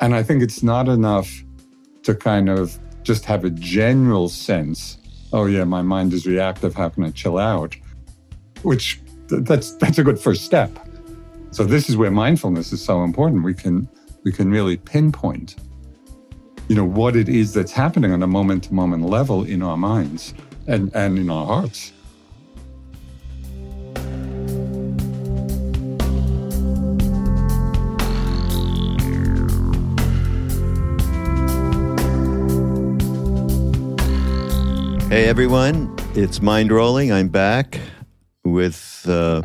And I think it's not enough to kind of just have a general sense, oh yeah, my mind is reactive, how can I chill out? Which that's that's a good first step. So this is where mindfulness is so important. We can we can really pinpoint you know what it is that's happening on a moment to moment level in our minds and, and in our hearts. Hey everyone, it's Mind Rolling. I'm back with uh,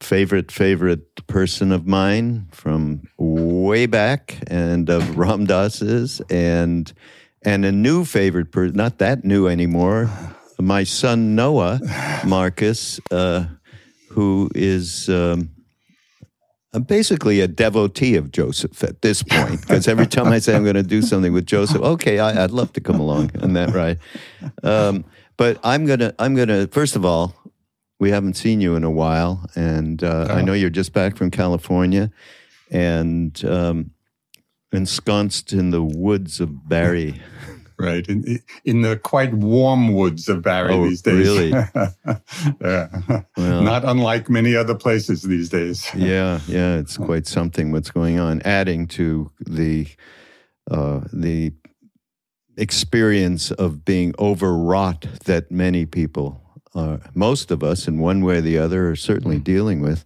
favorite favorite person of mine from way back and of Ram Dass's and and a new favorite person, not that new anymore, my son Noah Markus, uh, who is. Um, basically a devotee of Joseph at this point because every time I say I'm going to do something with Joseph, okay, I, would love to come along on that ride. Um, but I'm gonna, I'm gonna. First of all, we haven't seen you in a while, and uh, oh. I know you're just back from California, and um, ensconced in the woods of Barre. Right in in the quite warm woods of Barre oh, these days. Really? yeah. Well, Not unlike many other places these days. yeah, yeah, it's quite something what's going on. Adding to the uh, the experience of being overwrought that many people, uh, most of us, in one way or the other, are certainly mm. dealing with.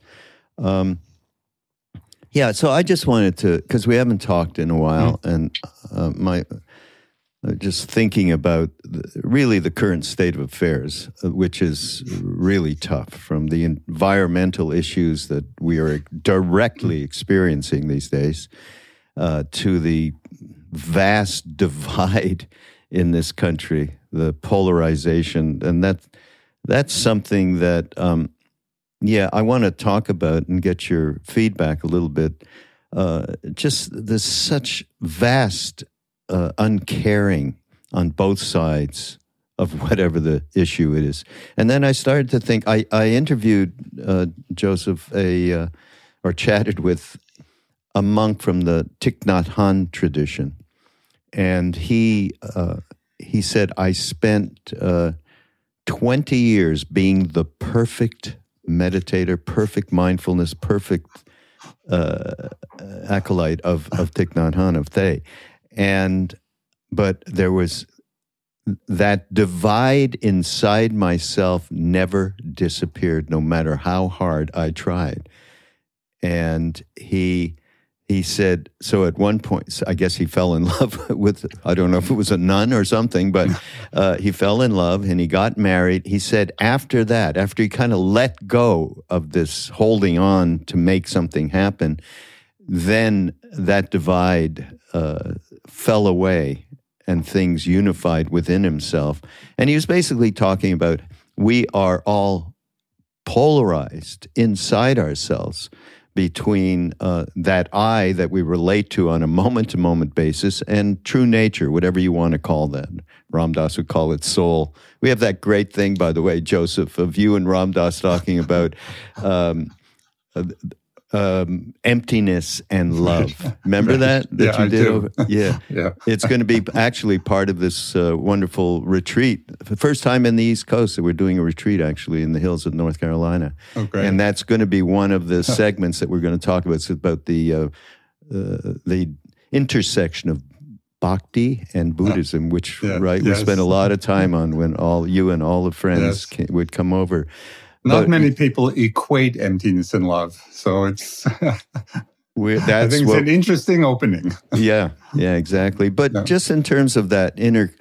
Um, yeah, so I just wanted to because we haven't talked in a while, mm. and uh, my just thinking about really the current state of affairs, uh, which is really tough from the environmental issues that we are directly experiencing these days uh, to the vast divide in this country, the polarization, and that that's something that, um, yeah, I want to talk about and get your feedback a little bit. Uh, just there's such vast uh, uncaring on both sides of whatever the issue it is. And then I started to think. I I interviewed uh, Joseph a uh, or chatted with a monk from the Thich Nhat Hanh tradition, and he uh, he said I spent uh, twenty years being the perfect meditator, perfect mindfulness, perfect uh, acolyte of of Thich Nhat Hanh of Thay and but there was that divide inside myself never disappeared no matter how hard I tried. And he he said so at one point i guess he fell in love with i don't know if it was a nun or something but uh, he fell in love and he got married he said after that after he kind of let go of this holding on to make something happen then that divide uh, fell away and things unified within himself. And he was basically talking about we are all polarized inside ourselves between uh, that I that we relate to on a moment to moment basis and true nature, whatever you want to call that. Ram Dass would call it soul. We have that great thing, by the way, Joseph, of you and Ram Dass talking about um, um, emptiness and love. Remember that that yeah, you did? Over, yeah, yeah. It's going to be actually part of this uh, wonderful retreat. The first time in the East Coast that we're doing a retreat actually in the hills of North Carolina. Okay. And that's going to be one of the segments that we're going to talk about. It's about the uh, uh, the intersection of bhakti and Buddhism, which yeah, right yes. we spent a lot of time on when all you and all the friends yes. came, would come over. Not but, many people equate emptiness and love, so it's. that's I think what, it's an interesting opening. yeah, yeah, exactly. But yeah. just in terms of that inner,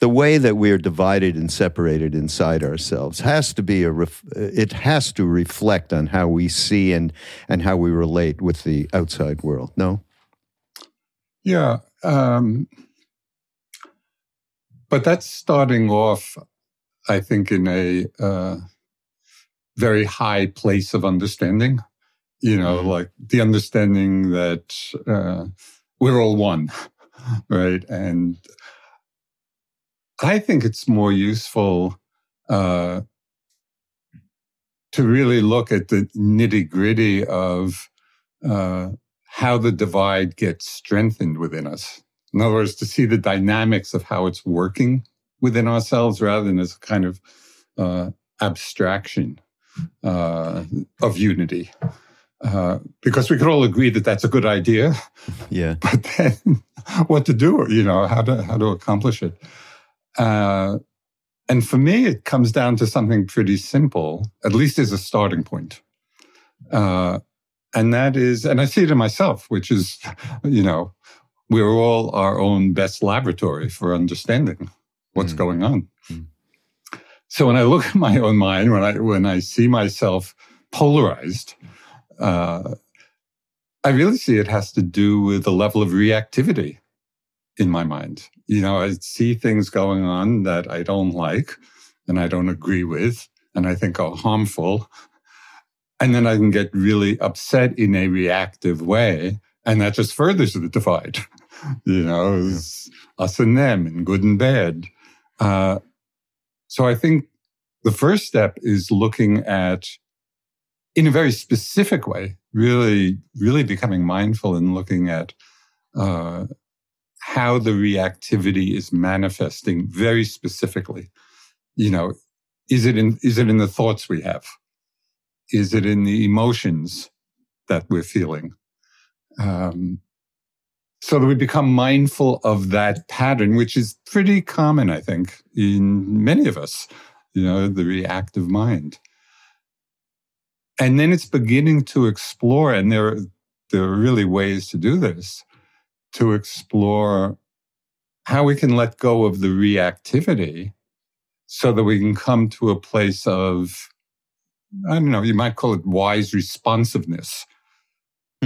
the way that we are divided and separated inside ourselves has to be a. Ref, it has to reflect on how we see and and how we relate with the outside world. No. Yeah, um, but that's starting off, I think, in a. Uh, very high place of understanding. You know, mm-hmm. like the understanding that uh, we're all one, right? And I think it's more useful uh, to really look at the nitty gritty of uh, how the divide gets strengthened within us. In other words, to see the dynamics of how it's working within ourselves rather than as a kind of uh, abstraction uh, of unity. Uh, because we could all agree that that's a good idea. Yeah. But then what to do, you know, how to, how to accomplish it. Uh, and for me, it comes down to something pretty simple, at least as a starting point. Uh, and that is, and I see it in myself, which is, you know, we're all our own best laboratory for understanding what's mm. going on. So when I look at my own mind, when I when I see myself polarized, uh, I really see it has to do with the level of reactivity in my mind. You know, I see things going on that I don't like and I don't agree with and I think are harmful. And then I can get really upset in a reactive way. And that just furthers the divide. you know, yeah. us and them and good and bad. Uh, so I think the first step is looking at in a very specific way, really, really becoming mindful and looking at uh, how the reactivity is manifesting very specifically. You know, is it in is it in the thoughts we have? Is it in the emotions that we're feeling? Um, so that we become mindful of that pattern, which is pretty common, I think, in many of us. You know, the reactive mind. And then it's beginning to explore, and there, there are really ways to do this, to explore how we can let go of the reactivity so that we can come to a place of, I don't know, you might call it wise responsiveness,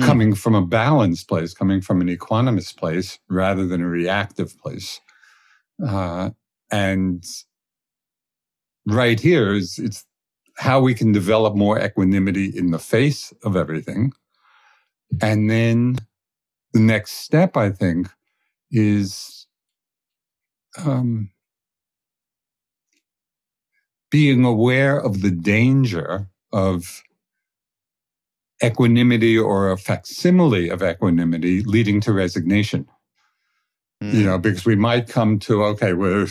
mm. coming from a balanced place, coming from an equanimous place rather than a reactive place. Uh, and right here is it's how we can develop more equanimity in the face of everything. And then the next step, I think, is um, being aware of the danger of equanimity or a facsimile of equanimity leading to resignation. Mm. You know, because we might come to, okay, we're,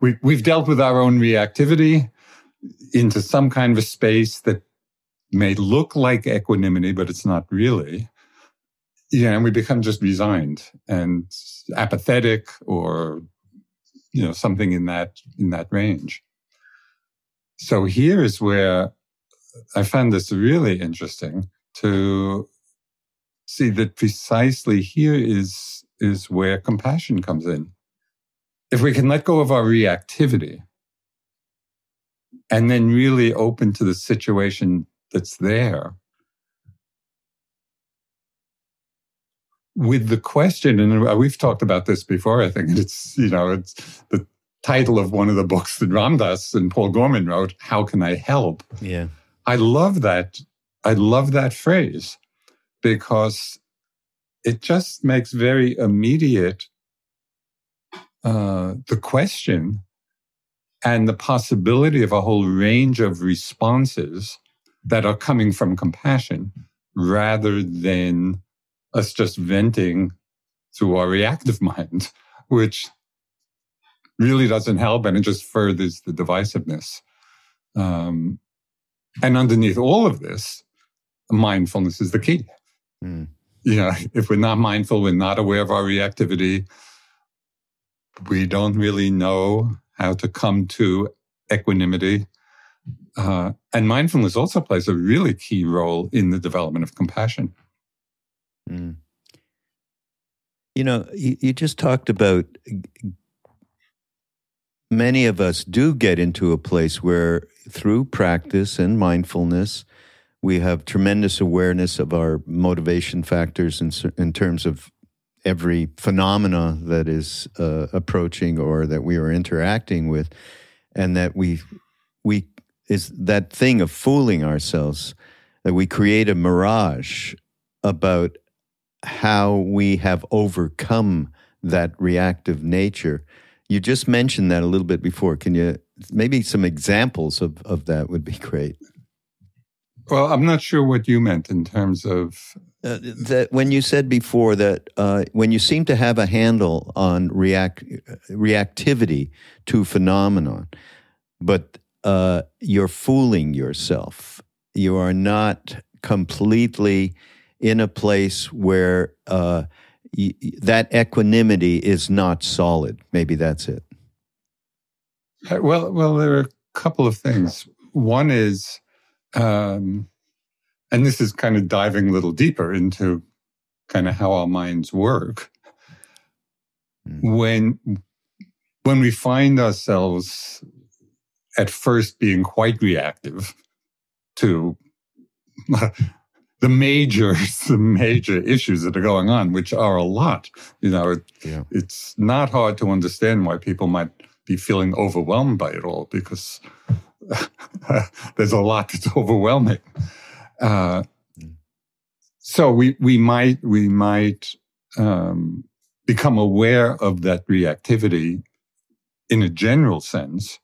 we, we've dealt with our own reactivity into some kind of a space that may look like equanimity, but it's not really. Yeah, and we become just resigned and apathetic or you know something in that in that range. So here is where I found this really interesting to see that precisely here is is where compassion comes in. If we can let go of our reactivity and then really open to the situation that's there. With the question, and uh, we've talked about this before, I think it's, you know, it's the title of one of the books that Ram Dass and Paul Gorman wrote, How Can I Help? Yeah. I love that. I love that phrase because it just makes very immediate uh, the question and the possibility of a whole range of responses that are coming from compassion rather than us just venting through our reactive mind, which really doesn't help and it just furthers the divisiveness. Um, and underneath all of this, mindfulness is the key. Mm. You know, if we're not mindful, we're not aware of our reactivity, we don't really know how to come to equanimity. Uh, and mindfulness also plays a really key role in the development of compassion. Mm. You know, you, you just talked about many of us do get into a place where through practice and mindfulness, we have tremendous awareness of our motivation factors in, in terms of every phenomena that is uh, approaching or that we are interacting with, and that we we is that thing of fooling ourselves that we create a mirage about how we have overcome that reactive nature. You just mentioned that a little bit before. Can you maybe some examples of, of that would be great? Well, I'm not sure what you meant in terms of uh, that when you said before that uh, when you seem to have a handle on react reactivity to phenomenon, but uh, you're fooling yourself. You are not completely in a place where uh, y- that equanimity is not solid. Maybe that's it. Uh, well, well, there are a couple of things. One is. Um, and this is kind of diving a little deeper into kind of how our minds work. Mm. When when we find ourselves at first being quite reactive to the major the major issues that are going on, which are a lot. You know, it, yeah. it's not hard to understand why people might be feeling overwhelmed by it all because there's a lot that's overwhelming. Uh, so we we might we might um, become aware of that reactivity in a general sense,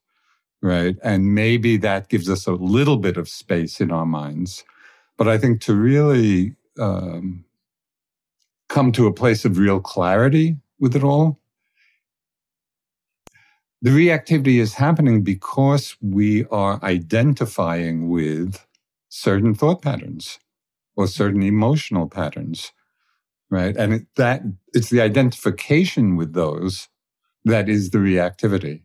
right? And maybe that gives us a little bit of space in our minds. But I think to really um, come to a place of real clarity with it all, the reactivity is happening because we are identifying with certain thought patterns or certain emotional patterns, right? And it, that it's the identification with those that is the reactivity.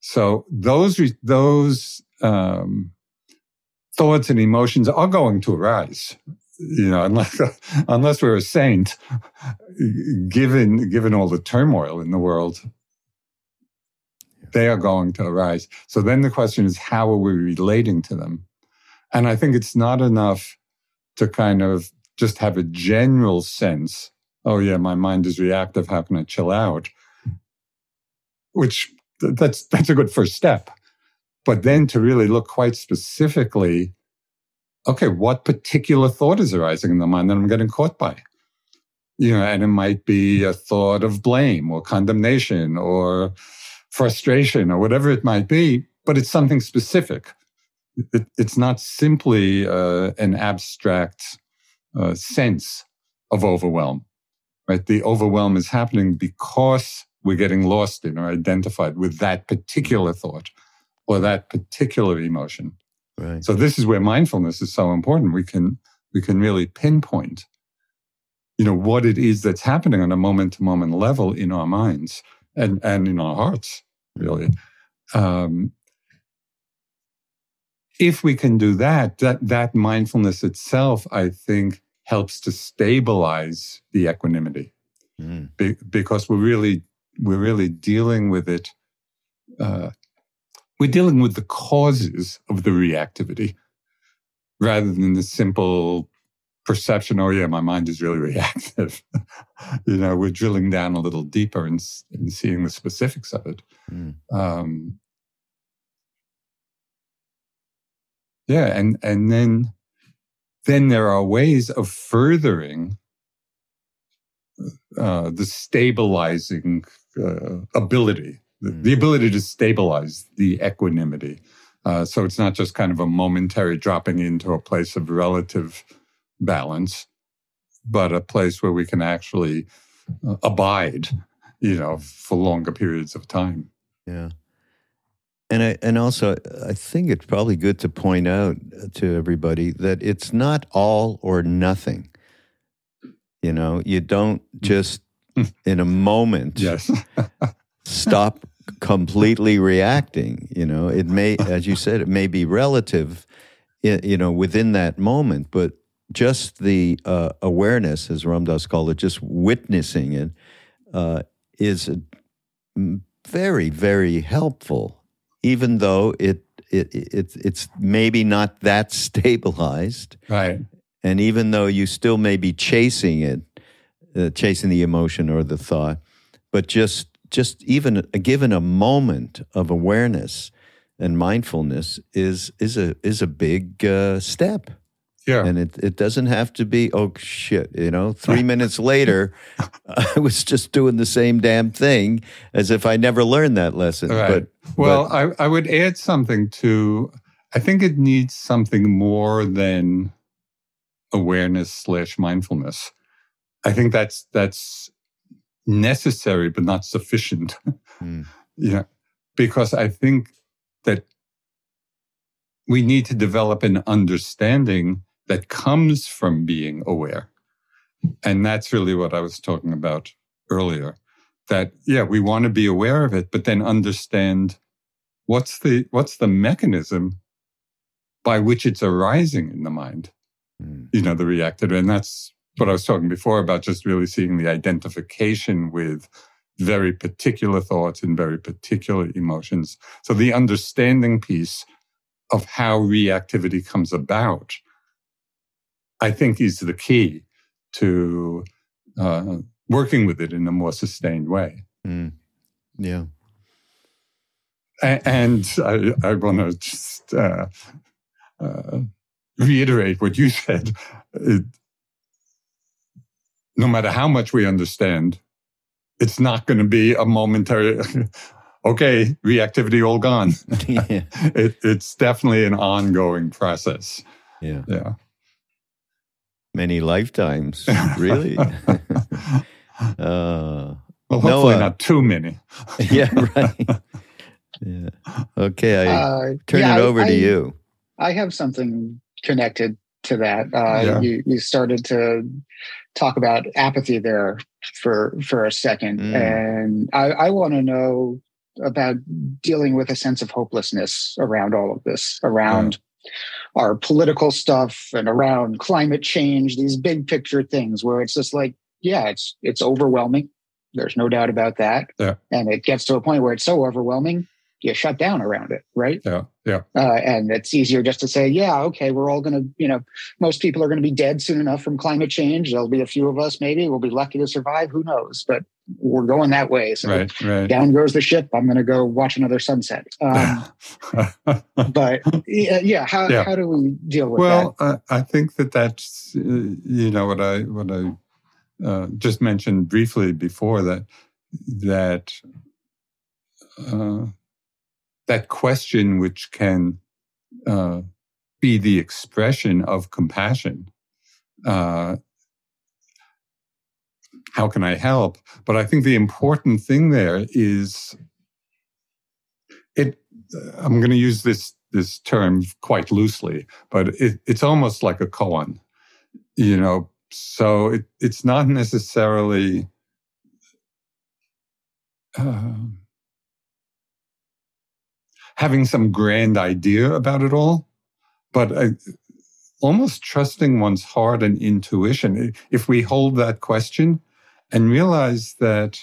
So those those um, thoughts and emotions are going to arise, you know, unless unless we're a saint, given given all the turmoil in the world. They are going to arise. So then the question is, how are we relating to them? And I think it's not enough to kind of just have a general sense, oh, yeah, my mind is reactive. How can I chill out? Which that's, that's a good first step. But then to really look quite specifically, okay, what particular thought is arising in the mind that I'm getting caught by? You know, and it might be a thought of blame or condemnation or frustration or whatever it might be, but it's something specific it, it's not simply uh, an abstract uh, sense of overwhelm, right? The overwhelm is happening because we're getting lost in or identified with that particular thought or that particular emotion. Right. So this is where mindfulness is so important. We can we can really pinpoint, you know, what it is that's happening on a moment to moment level in our minds and and in our hearts, really. Um, if we can do that, that, that mindfulness itself, I think, helps to stabilize the equanimity mm. Be, because we're really, we're really dealing with it. Uh, we're dealing with the causes of the reactivity rather than the simple perception, oh yeah, my mind is really reactive. you know, we're drilling down a little deeper and, and seeing the specifics of it. Mm. Um, Yeah, and and then then there are ways of furthering uh, the stabilizing uh, ability, the, mm. the, ability to stabilize the equanimity. Uh, so it's not just kind of a momentary dropping into a place of relative balance, but a place where we can actually uh, abide, you know, for longer periods of time. Yeah. And I, and also, I think it's probably good to point out to everybody that it's not all or nothing. You know, you don't just in a moment yes. stop completely reacting. You know, it may, as you said, it may be relative, you know, within that moment, but just the uh, awareness, as Ram Dass called it, just witnessing it, uh, is very, very helpful even though it, it, it it's maybe not that stabilized. Right. And even though you still may be chasing it, uh, chasing the emotion or the thought, but just just even given a moment of awareness and mindfulness is is a is a big uh, step. Yeah. And it, it doesn't have to be, oh shit, you know, three minutes later, I was just doing the same damn thing as if I never learned that lesson. Right. But, well, but, I, I would add something to I think it needs something more than awareness slash mindfulness. I think that's that's necessary but not sufficient. Mm. yeah. Because I think that we need to develop an understanding that comes from being aware. And that's really what I was talking about earlier. That, yeah, we want to be aware of it, but then understand what's the, what's the mechanism by which it's arising in the mind, mm. you know, the reactive. And that's what I was talking before about just really seeing the identification with very particular thoughts and very particular emotions. So the understanding piece of how reactivity comes about, I think is the key to uh, working with it in a more sustained way. Mm. Yeah. And I, I want to just uh, uh, reiterate what you said. It, no matter how much we understand, it's not going to be a momentary, okay, reactivity all gone. yeah. it, it's definitely an ongoing process. Yeah. Yeah. Many lifetimes, really. uh, well, hopefully not too many. yeah, right. Yeah. Okay, I uh, turn yeah, it over I, to you. I have something connected to that. Uh, yeah. you, you started to talk about apathy there for for a second, mm. and I, I want to know about dealing with a sense of hopelessness around all of this, around yeah. Our political stuff and around climate change, these big picture things where it's just like, yeah, it's it's overwhelming. There's no doubt about that. Yeah. And it gets to a point where it's so overwhelming you shut down around it, right? Yeah, yeah. Uh, and it's easier just to say, yeah, okay, we're all going to, you know, most people are going to be dead soon enough from climate change. There'll be a few of us, maybe we'll be lucky to survive. Who knows? But we're going that way. So right, right. down goes the ship. I'm going to go watch another sunset. Um, but yeah, how yeah. how do we deal with well, that? Well, I think that that's uh, you know what I what I uh, just mentioned briefly before that that. Uh, that question, which can uh, be the expression of compassion. Uh, how can I help? But I think the important thing there is it. I'm going to use this this term quite loosely, but it, it's almost like a koan, you know. So it, it's not necessarily. Uh, having some grand idea about it all, but I, almost trusting one's heart and intuition. If we hold that question and realize that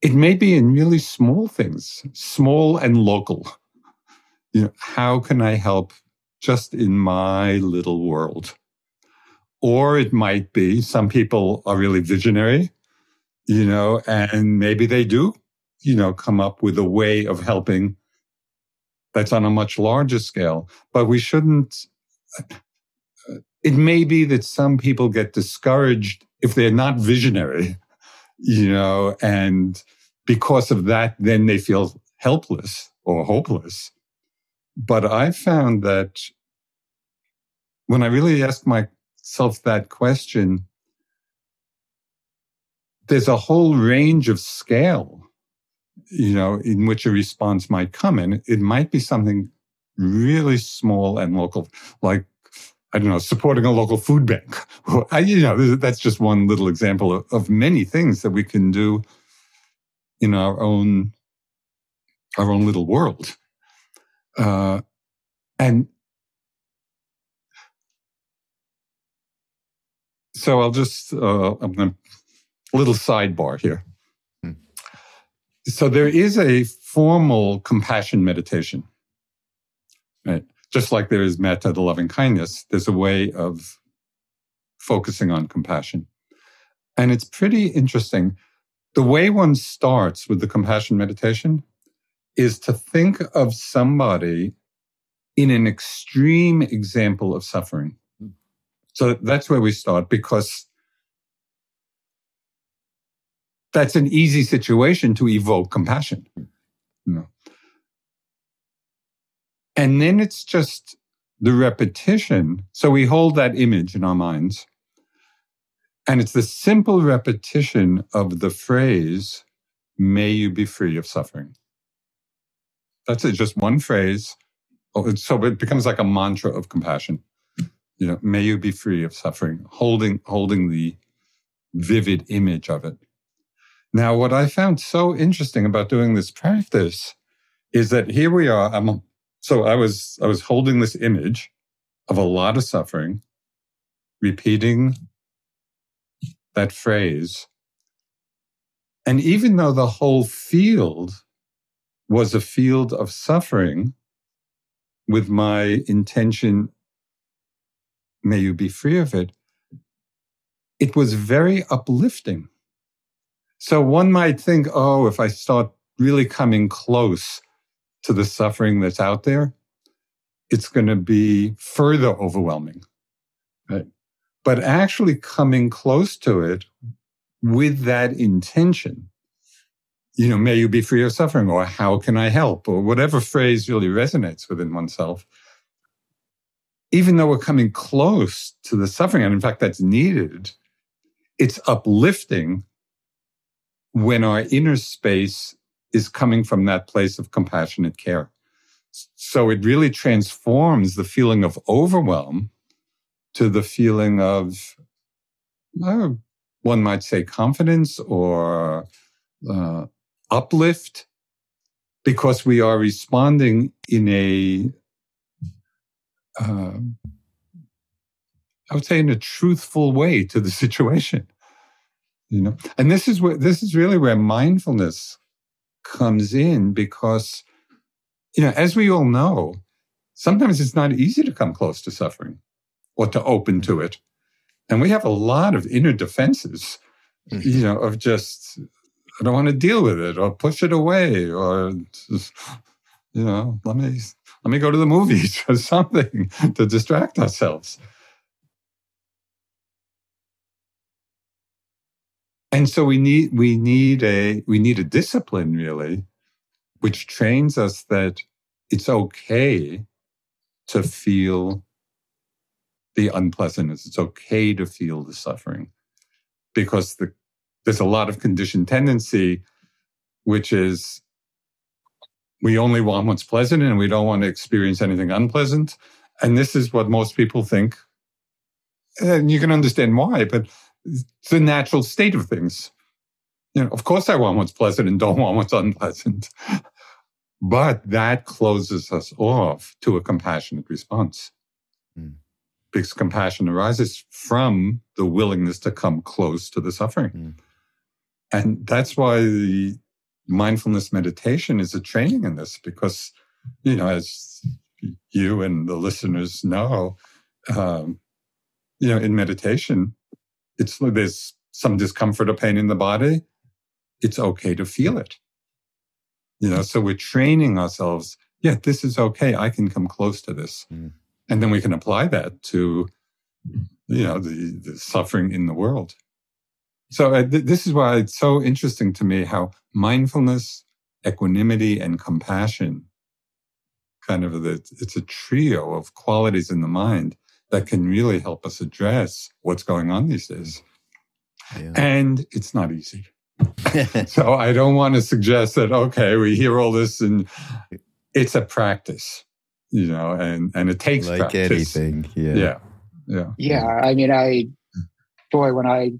it may be in really small things, small and local. You know, how can I help just in my little world? Or it might be some people are really visionary, you know, and maybe they do you know, come up with a way of helping that's on a much larger scale. But we shouldn't, uh, it may be that some people get discouraged if they're not visionary, you know, and because of that, then they feel helpless or hopeless. But I found that when I really ask myself that question, there's a whole range of scale you know, in which a response might come. And it might be something really small and local, like, I don't know, supporting a local food bank. You know, that's just one little example of, of many things that we can do in our own, our own little world. Uh, and so I'll just, uh, I'm going to, little sidebar here. So there is a formal compassion meditation, right? Just like there is metta, the loving kindness, there's a way of focusing on compassion. And it's pretty interesting. The way one starts with the compassion meditation is to think of somebody in an extreme example of suffering. So that's where we start because that's an easy situation to evoke compassion. Hmm. You know? And then it's just the repetition. So we hold that image in our minds. And it's the simple repetition of the phrase, may you be free of suffering. That's it, just one phrase. Oh, so it becomes like a mantra of compassion. You know, may you be free of suffering, holding, holding the vivid image of it. Now, what I found so interesting about doing this practice is that here we are. I'm, so I was, I was holding this image of a lot of suffering, repeating that phrase. And even though the whole field was a field of suffering, with my intention, may you be free of it, it was very uplifting. So one might think, oh, if I start really coming close to the suffering that's out there, it's going to be further overwhelming. Right? But actually coming close to it with that intention, you know, may you be free of suffering, or how can I help, or whatever phrase really resonates within oneself. Even though we're coming close to the suffering, and in fact, that's needed, it's uplifting when our inner space is coming from that place of compassionate care. So it really transforms the feeling of overwhelm to the feeling of, uh, one might say, confidence or uh, uplift, because we are responding in a, uh, I would say, in a truthful way to the situation you know? And this is where this is really where mindfulness comes in because you know as we all know sometimes it's not easy to come close to suffering or to open to it. And we have a lot of inner defenses mm-hmm. you know of just i don't want to deal with it or push it away or just, you know let me let me go to the movies or something to distract ourselves And so we need we need a we need a discipline really, which trains us that it's okay to feel the unpleasantness. It's okay to feel the suffering because the, there's a lot of conditioned tendency, which is we only want what's pleasant and we don't want to experience anything unpleasant. And this is what most people think. And you can understand why, but the natural state of things. You know, of course I want what's pleasant and don't want what's unpleasant. but that closes us off to a compassionate response. Mm. Because compassion arises from the willingness to come close to the suffering. Mm. And that's why the mindfulness meditation is a training in this, because, you know, as you and the listeners know, um, you know, in meditation, it's there's some discomfort or pain in the body. It's okay to feel it. You know, so we're training ourselves. Yeah, this is okay. I can come close to this. Mm. And then we can apply that to, you know, the, the suffering in the world. So uh, th- this is why it's so interesting to me how mindfulness, equanimity, and compassion kind of the, it's a trio of qualities in the mind that can really help us address what's going on these days. Yeah. And it's not easy. so I don't want to suggest that, okay, we hear all this and it's a practice, you know, and, and it takes like practice. anything. Yeah. Yeah. Yeah. Yeah. I mean, I, boy, when I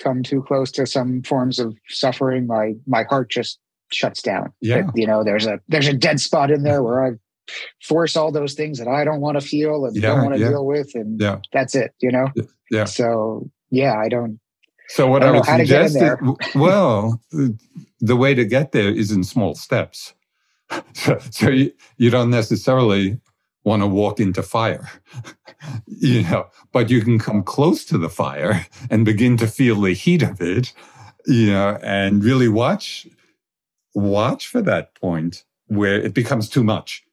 come too close to some forms of suffering, my, my heart just shuts down. Yeah. It, you know, there's a, there's a dead spot in there where I've force all those things that I don't want to feel and yeah, don't want to yeah. deal with, and yeah. that's it. You know. Yeah. So yeah, I don't. So what I, I would suggest is, well, the way to get there is in small steps. So, so you, you don't necessarily want to walk into fire, you know, but you can come close to the fire and begin to feel the heat of it, you know, and really watch, watch for that point where it becomes too much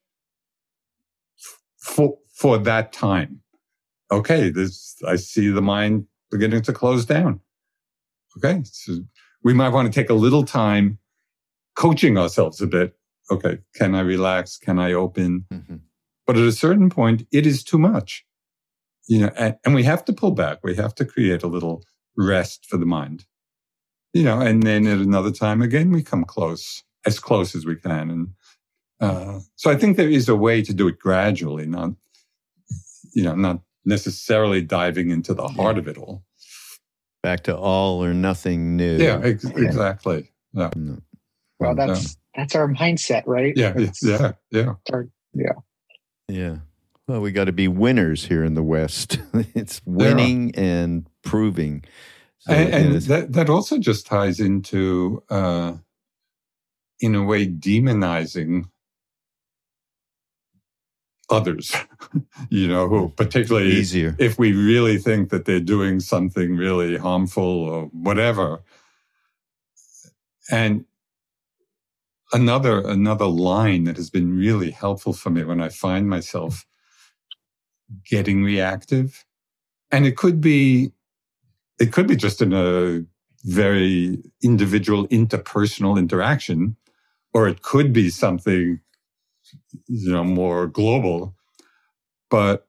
for, for that time. Okay. This, I see the mind beginning to close down. Okay. So we might want to take a little time coaching ourselves a bit. Okay. Can I relax? Can I open? Mm-hmm. But at a certain point, it is too much. You know, and, and we have to pull back. We have to create a little rest for the mind. You know, and then at another time again, we come close, as close as we can. And uh, so I think there is a way to do it gradually, not, you know, not necessarily diving into the heart of it all. Back to all or nothing new. Yeah, ex- exactly. Yeah. Well, that's that's our mindset, right? Yeah, yeah, yeah, yeah, yeah. Well, we got to be winners here in the West. it's winning and proving. So, and, and that that also just ties into, uh, in a way, demonizing others, you know, who particularly easier if we really think that they're doing something really harmful or whatever. And another another line that has been really helpful for me when I find myself getting reactive, and it could be it could be just in a very individual interpersonal interaction, or it could be something you know, more global. But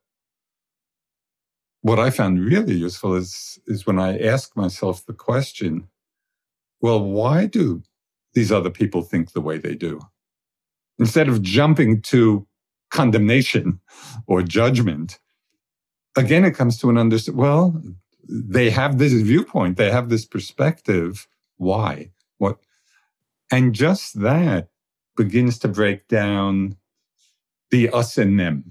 what I found really useful is, is when I ask myself the question, well, why do these other people think the way they do? Instead of jumping to condemnation or judgment, again, it comes to an understanding, well, they have this viewpoint, they have this perspective. Why? What? And just that begins to break down the us and them.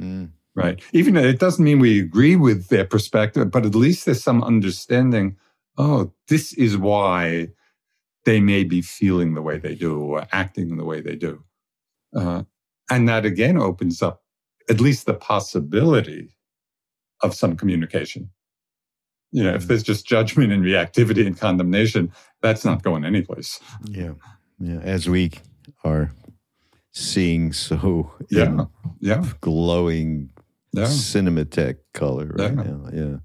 Mm. Right. Even it doesn't mean we agree with their perspective, but at least there's some understanding. Oh, this is why they may be feeling the way they do or acting the way they do. Uh, and that again opens up at least the possibility of some communication. You know, if mm. there's just judgment and reactivity and condemnation, that's not going anyplace. Yeah. Yeah. As we are seeing so yeah. yeah. glowing yeah. cinematic color right yeah. now. Yeah.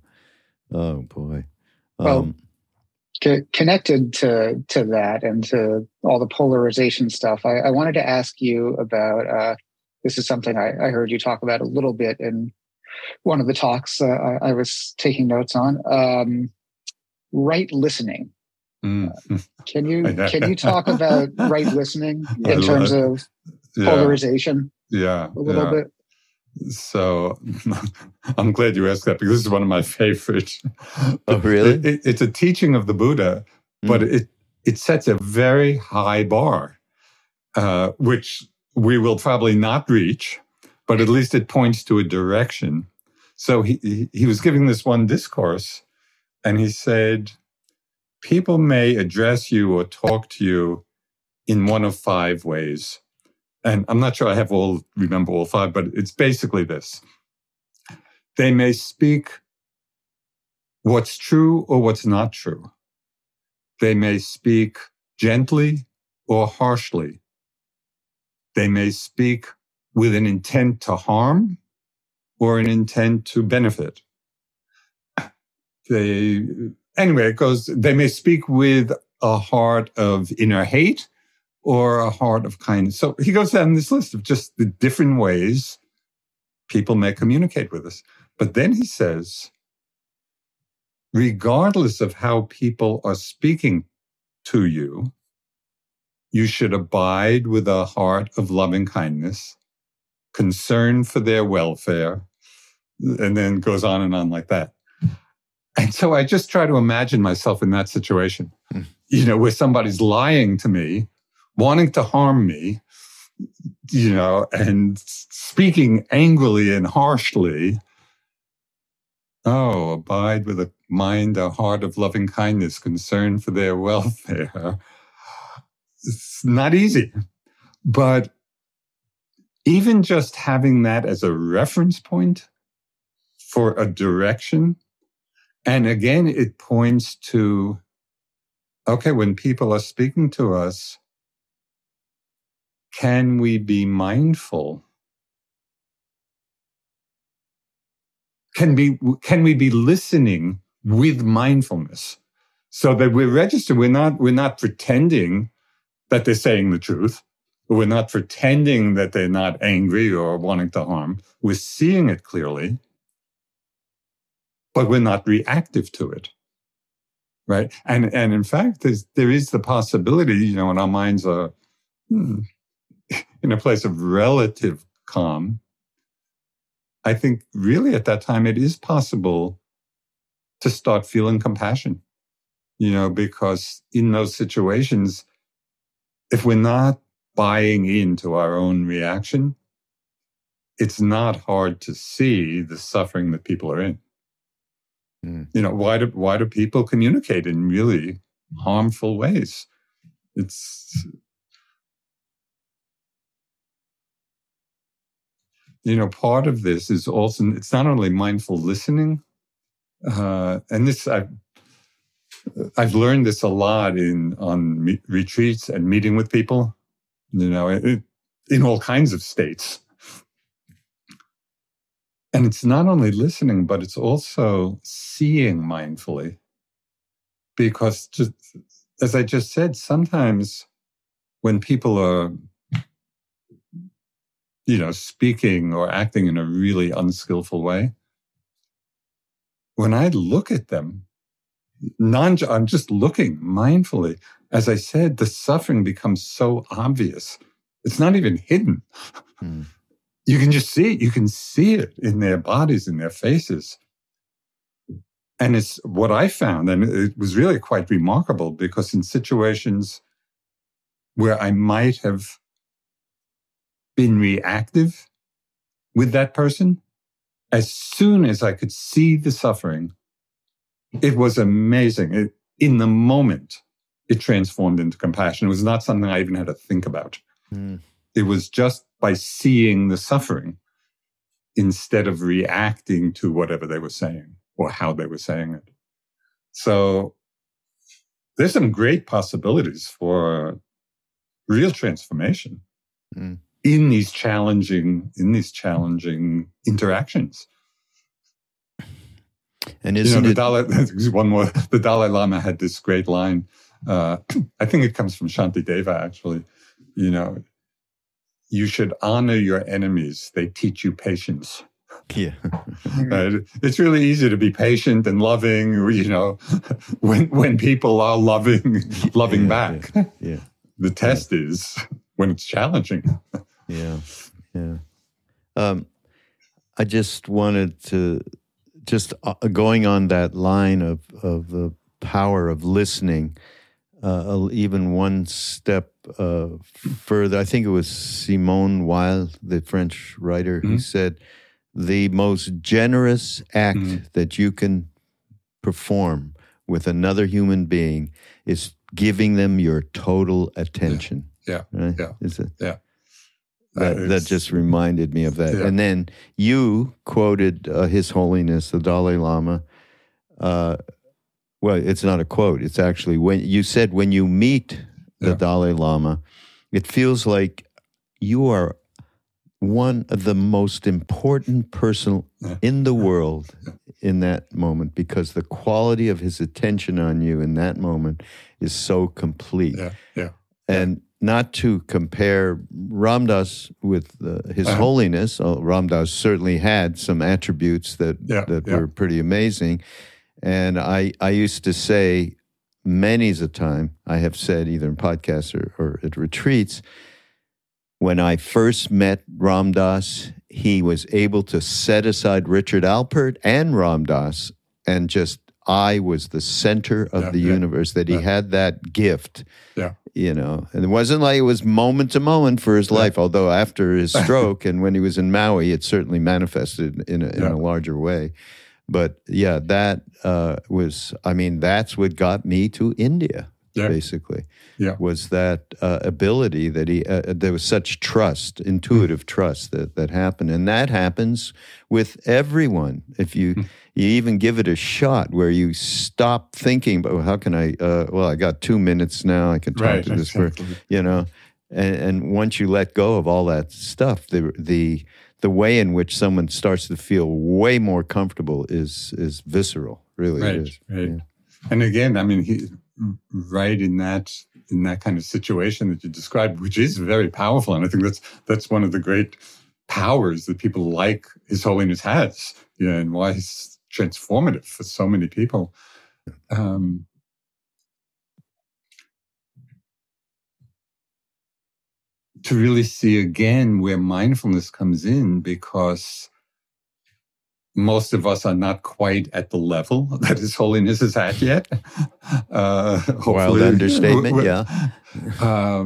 Oh boy. Well um, c- connected to to that and to all the polarization stuff i, I wanted to ask you about uh, this is something I, I, heard you talk about a little bit in one of the talks uh, I, I, was taking notes on. Um, right listening Mm. Uh, can you can you talk about right listening in terms of polarization? Yeah, a little yeah. bit. So I'm glad you asked that because this is one of my favorite. Oh, really? It, it, it's a teaching of the Buddha, mm. but it it sets a very high bar, uh, which we will probably not reach, but at least it points to a direction. So he, he, he was giving this one discourse, and he said, people may address you or talk to you in one of five ways. And I'm not sure I have all, remember all five, but it's basically this. They may speak what's true or what's not true. They may speak gently or harshly. They may speak with an intent to harm or an intent to benefit. They anyway, it goes, they may speak with a heart of inner hate or a heart of kindness. So he goes down this list of just the different ways people may communicate with us. But then he says, regardless of how people are speaking to you, you should abide with a heart of loving kindness, concern for their welfare, and then goes on and on like that. And so I just try to imagine myself in that situation, mm. you know, where somebody's lying to me, wanting to harm me, you know, and speaking angrily and harshly. Oh, abide with a mind, a heart of loving kindness, concern for their welfare. It's not easy. But even just having that as a reference point for a direction and again, it points to okay, when people are speaking to us, can we be mindful? Can, be, can we be listening with mindfulness so that we're registered? We're not, we're not pretending that they're saying the truth. We're not pretending that they're not angry or wanting to harm. We're seeing it clearly, but we're not reactive to it. Right. And, and in fact, there is the possibility, you know, when our minds are hmm, in a place of relative calm, I think really at that time it is possible to start feeling compassion, you know, because in those situations, if we're not buying into our own reaction, it's not hard to see the suffering that people are in. Mm. You know, why do why do people communicate in really harmful ways? It's you know, part of this is also it's not only mindful listening, uh, and this I've I've learned this a lot in on me- retreats and meeting with people you know, it, in all kinds of states. And it's not only listening, but it's also seeing mindfully. Because just as I just said, sometimes when people are, you know, speaking or acting in a really unskillful way, when I look at them, non, I'm just looking mindfully as I said, the suffering becomes so obvious. It's not even hidden. Mm. You can just see it. You can see it in their bodies, in their faces. And it's what I found, and it was really quite remarkable because in situations where I might have been reactive with that person, as soon as I could see the suffering, it was amazing. It, in the moment, it transformed into compassion. It was not something I even had to think about. Mm. It was just by seeing the suffering instead of reacting to whatever they were saying or how they were saying it. So there's some great possibilities for real transformation mm. in these challenging, in these challenging interactions. And isn't you know, the Dalai, one more, the Dalai Lama had this great line uh, I think it comes from Shantideva, actually. You know, you should honor your enemies. They teach you patience. Yeah. it's really easy to be patient and loving, you know, when when people are loving loving yeah, back. Yeah. yeah. The test yeah. is when it's challenging. yeah. Yeah. Um, I just wanted to just uh, going on that line of of the power of listening uh, even one step uh, further. I think it was Simone Weil, the French writer, mm-hmm. who said, The most generous act mm-hmm. that you can perform with another human being is giving them your total attention. Yeah. Yeah. Right? yeah. Is it? Yeah. That, that just reminded me of that. Yeah. And then you quoted uh, His Holiness, the Dalai Lama, uh, well, it's not a quote. It's actually when you said when you meet the yeah. Dalai Lama, it feels like you are one of the most important person yeah. in the world yeah. in that moment because the quality of his attention on you in that moment is so complete. Yeah, yeah. And not to compare Ram Dass with uh, His uh-huh. Holiness, oh, Ram Dass certainly had some attributes that that were pretty amazing and I, I used to say many's a time, I have said either in podcasts or, or at retreats, when I first met Ram Dass, he was able to set aside Richard Alpert and Ram Dass and just I was the center of yeah, the yeah, universe, that he had that gift. Yeah. You know, and it wasn't like it was moment to moment for his life, although after his stroke and when he was in Maui, it certainly manifested in a, in a larger way. But yeah, that uh, was, I mean, that's what got me to India, yeah. basically. Yeah. Was that uh, ability that he, uh, there was such trust, intuitive mm. trust that, that happened. And that happens with everyone. If you, mm. you even give it a shot where you stop thinking, but how can I, uh, well, I got two minutes now. I can talk right, to this exactly. for, you know, and, and once you let go of all that stuff, the, the, the way in which someone starts to feel way more comfortable is is visceral. Really, right, right. Yeah. And again, I mean, he right in that in that kind of situation that you described, which is very powerful. And I think that's that's one of the great powers that people like His Holiness has, know, and why he's transformative for so many people. Um, to really see again where mindfulness comes in because most of us are not quite at the level that His Holiness is at yet. Uh, Wild understatement, yeah. Uh,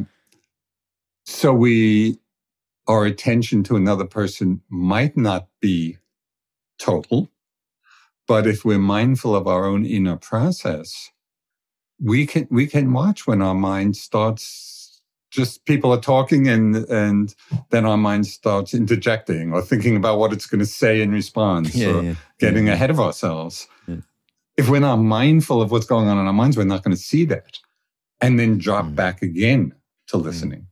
so we, our attention to another person might not be total, but if we're mindful of our own inner process, we can we can watch when our mind starts just people are talking and and then our mind starts interjecting or thinking about what it's going to say in response yeah, or yeah. getting yeah. ahead of ourselves. If we're not mindful of what's going on in our minds, we're not going to see that and then drop mm. back again to mm. listening.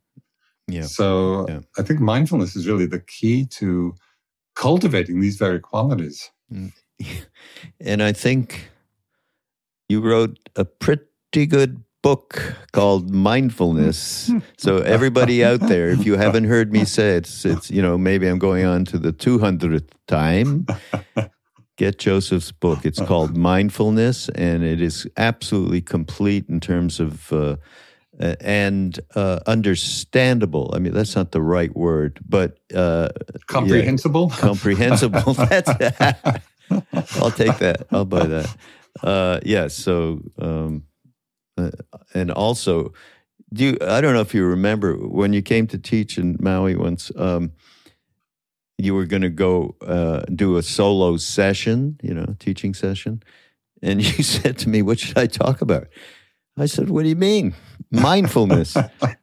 Yeah. So I think mindfulness is really the key to cultivating these very qualities. Mm. And I think you wrote a pretty good book called Mindfulness. so everybody out there, if you haven't heard me say it, it's, it's you know maybe I'm going on to the 200th time. Get Joseph's book. It's called Mindfulness, and it is absolutely complete in terms of. Uh, uh, and uh, understandable. I mean, that's not the right word, but uh, comprehensible. Yeah, comprehensible. that's. I'll take that. I'll buy that. Uh, yeah. So um, uh, and also, do you, I don't know if you remember when you came to teach in Maui once. Um, you were going to go uh, do a solo session, you know, teaching session, and you said to me, "What should I talk about?" I said, What do you mean? Mindfulness.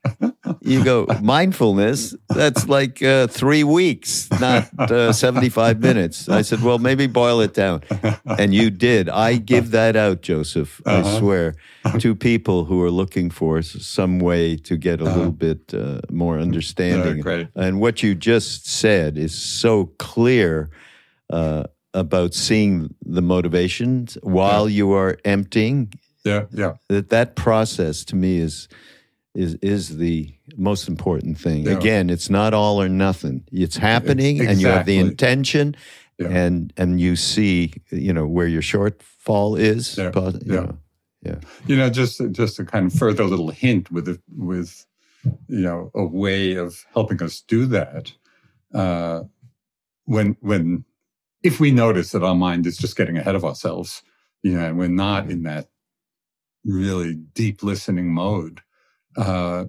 you go, Mindfulness? That's like uh, three weeks, not uh, 75 minutes. I said, Well, maybe boil it down. And you did. I give that out, Joseph, uh-huh. I swear, to people who are looking for some way to get a uh-huh. little bit uh, more understanding. And what you just said is so clear. Uh, about seeing the motivations while you are emptying yeah, yeah. That that process to me is is is the most important thing. Yeah. Again, it's not all or nothing. It's happening, exactly. and you have the intention, yeah. and and you see, you know, where your shortfall is. Yeah, you yeah. Know, yeah. You know, just just a kind of further little hint with it, with you know a way of helping us do that. Uh, when when if we notice that our mind is just getting ahead of ourselves, you know, and we're not in that really deep listening mode. Uh,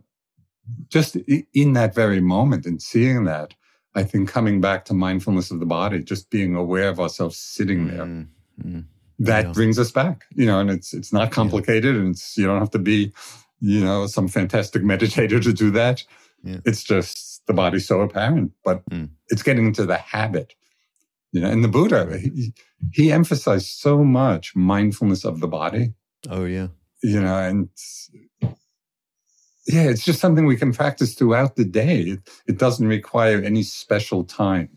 just in that very moment and seeing that, I think coming back to mindfulness of the body, just being aware of ourselves sitting there, mm-hmm. that yeah. brings us back. You know, and it's it's not complicated, yeah. and it's you don't have to be, you know, some fantastic meditator to do that. Yeah. It's just the body's so apparent, but mm. it's getting into the habit. You know, and the Buddha, he, he emphasized so much mindfulness of the body. Oh yeah, you know, and yeah, it's just something we can practice throughout the day. It, it doesn't require any special time.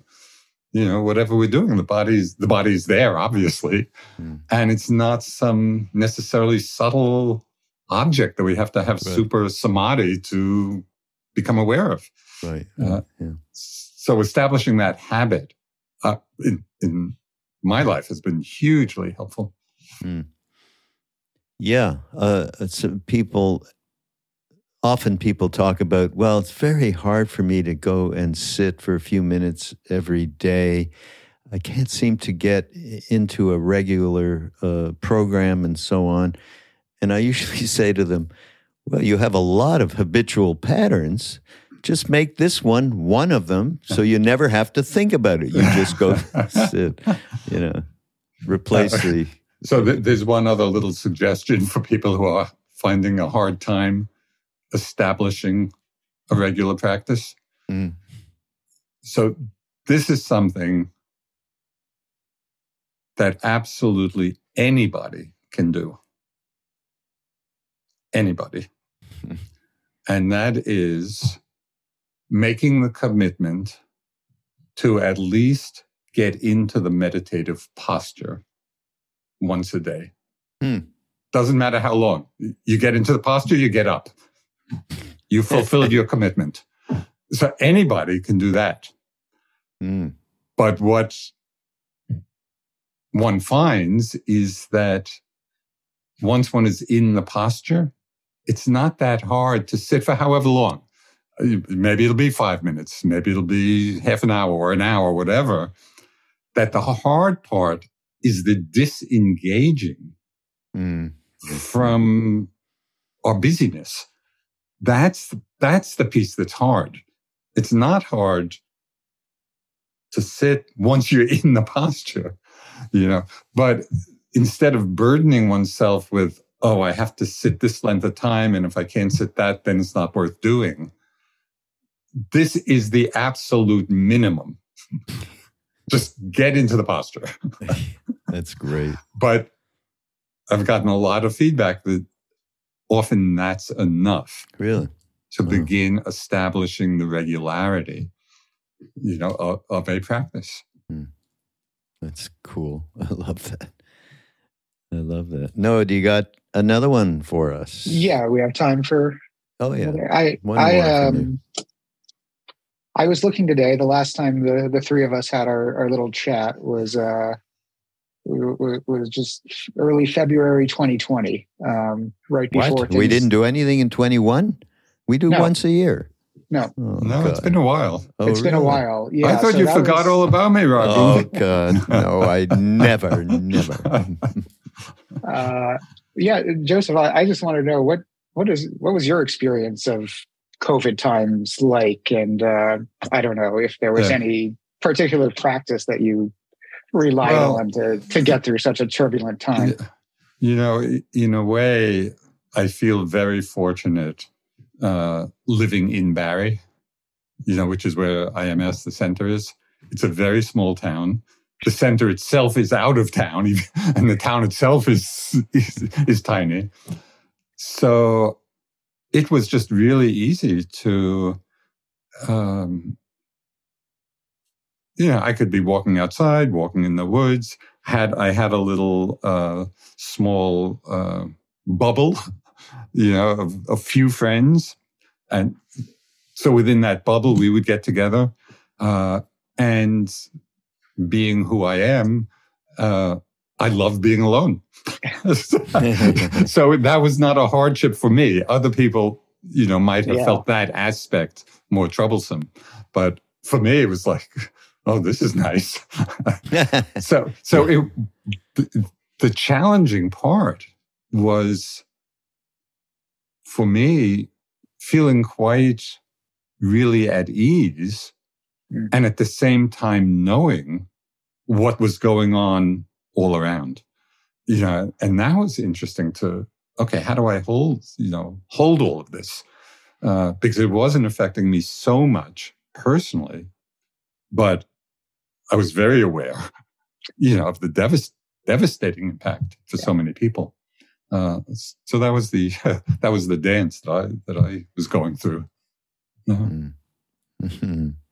You know, whatever we're doing, the body's the body's there, obviously, mm. and it's not some necessarily subtle object that we have to have right. super samadhi to become aware of. Right. Uh, yeah. So establishing that habit uh, in, in my life has been hugely helpful. Mm. Yeah, uh, people often people talk about. Well, it's very hard for me to go and sit for a few minutes every day. I can't seem to get into a regular uh, program and so on. And I usually say to them, "Well, you have a lot of habitual patterns." just make this one one of them so you never have to think about it. You just go sit, you know, replace the so th- there's one other little suggestion for people who are finding a hard time establishing a regular practice. Mm. So this is something that absolutely anybody can do. Anybody. and that is making the commitment to at least get into the meditative posture once a day. Hmm. Doesn't matter how long. You get into the posture, you get up. You fulfilled your commitment. So anybody can do that. Mm. But what one finds is that once one is in the posture, it's not that hard to sit for however long. Maybe it'll be five minutes, maybe it'll be half an hour or an hour, whatever. That the hard part is the disengaging mm. from our busyness. That's that's the piece that's hard. It's not hard to sit once you're in the posture, you know, but instead of burdening oneself with, oh, I have to sit this length of time. And if I can't sit that, then it's not worth doing. This is the absolute minimum. Just get into the posture. That's great. But I've gotten a lot of feedback that often that's enough. Really? To oh. begin establishing the regularity, you know, of, of a practice. Hmm. That's cool. I love that. I love that. Noah, do you got another one for us? Yeah, we have time for. Oh yeah, I one I um, I was looking today. The last time the the three of us had our our little chat was uh was just early February 2020, um, right before what? we didn't do anything in 21. We do no. once a year. No, oh, no, God. it's been a while. Oh, it's really? been a while. Yeah, I thought so you forgot was... all about me, Robbie. Oh God, no, I never, never. uh, yeah, Joseph, I, I just want to know what what is what was your experience of COVID times like, and uh, I don't know if there was yeah. any particular practice that you relied well, on to to get through such a turbulent time. You know, in a way, I feel very fortunate uh, living in Barre. You know, which is where IMS, the center, is. It's a very small town. The center itself is out of town, and the town itself is, is, is tiny. So it was just really easy to um, you know, I could be walking outside, walking in the woods. Had I had a little uh, small uh, bubble, you know, of a few friends, and so within that bubble, we would get together. Uh, and being who I am, uh, I love being alone. so that was not a hardship for me. Other people, you know, might have yeah. felt that aspect more troublesome, but for me, it was like oh, this is nice. so, so it, the, the challenging part was for me feeling quite really at ease mm. and at the same time knowing what was going on all around you know and that was interesting to okay how do i hold you know hold all of this uh, because it wasn't affecting me so much personally but I was very aware, you know, of the devast- devastating impact for yeah. so many people. Uh, so that was the that was the dance that I that I was going through. Uh-huh. Mm-hmm.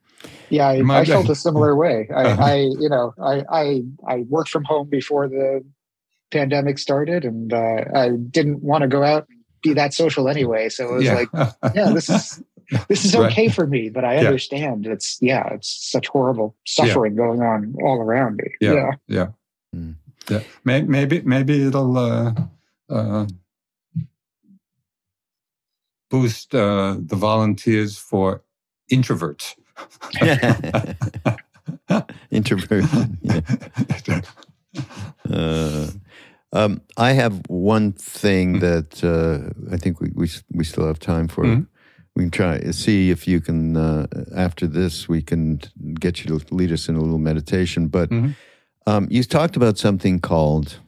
Yeah, I, I, felt a similar way. I, uh-huh. I you know, I, I I worked from home before the pandemic started, and uh, I didn't want to go out and be that social anyway. So it was yeah. like, yeah, this is this is okay right. for me, but I yeah. understand it's yeah, it's such horrible suffering yeah. going on all around me. Yeah, yeah, yeah. Mm. yeah. Maybe maybe it'll uh, uh, boost uh, the volunteers for introverts. Introvert. Yeah. Uh, um, I have one thing mm. that uh, I think we, we we still have time for. Mm-hmm we can try see if you can uh, after this we can get you to lead us in a little meditation but mm-hmm. um, you talked about something called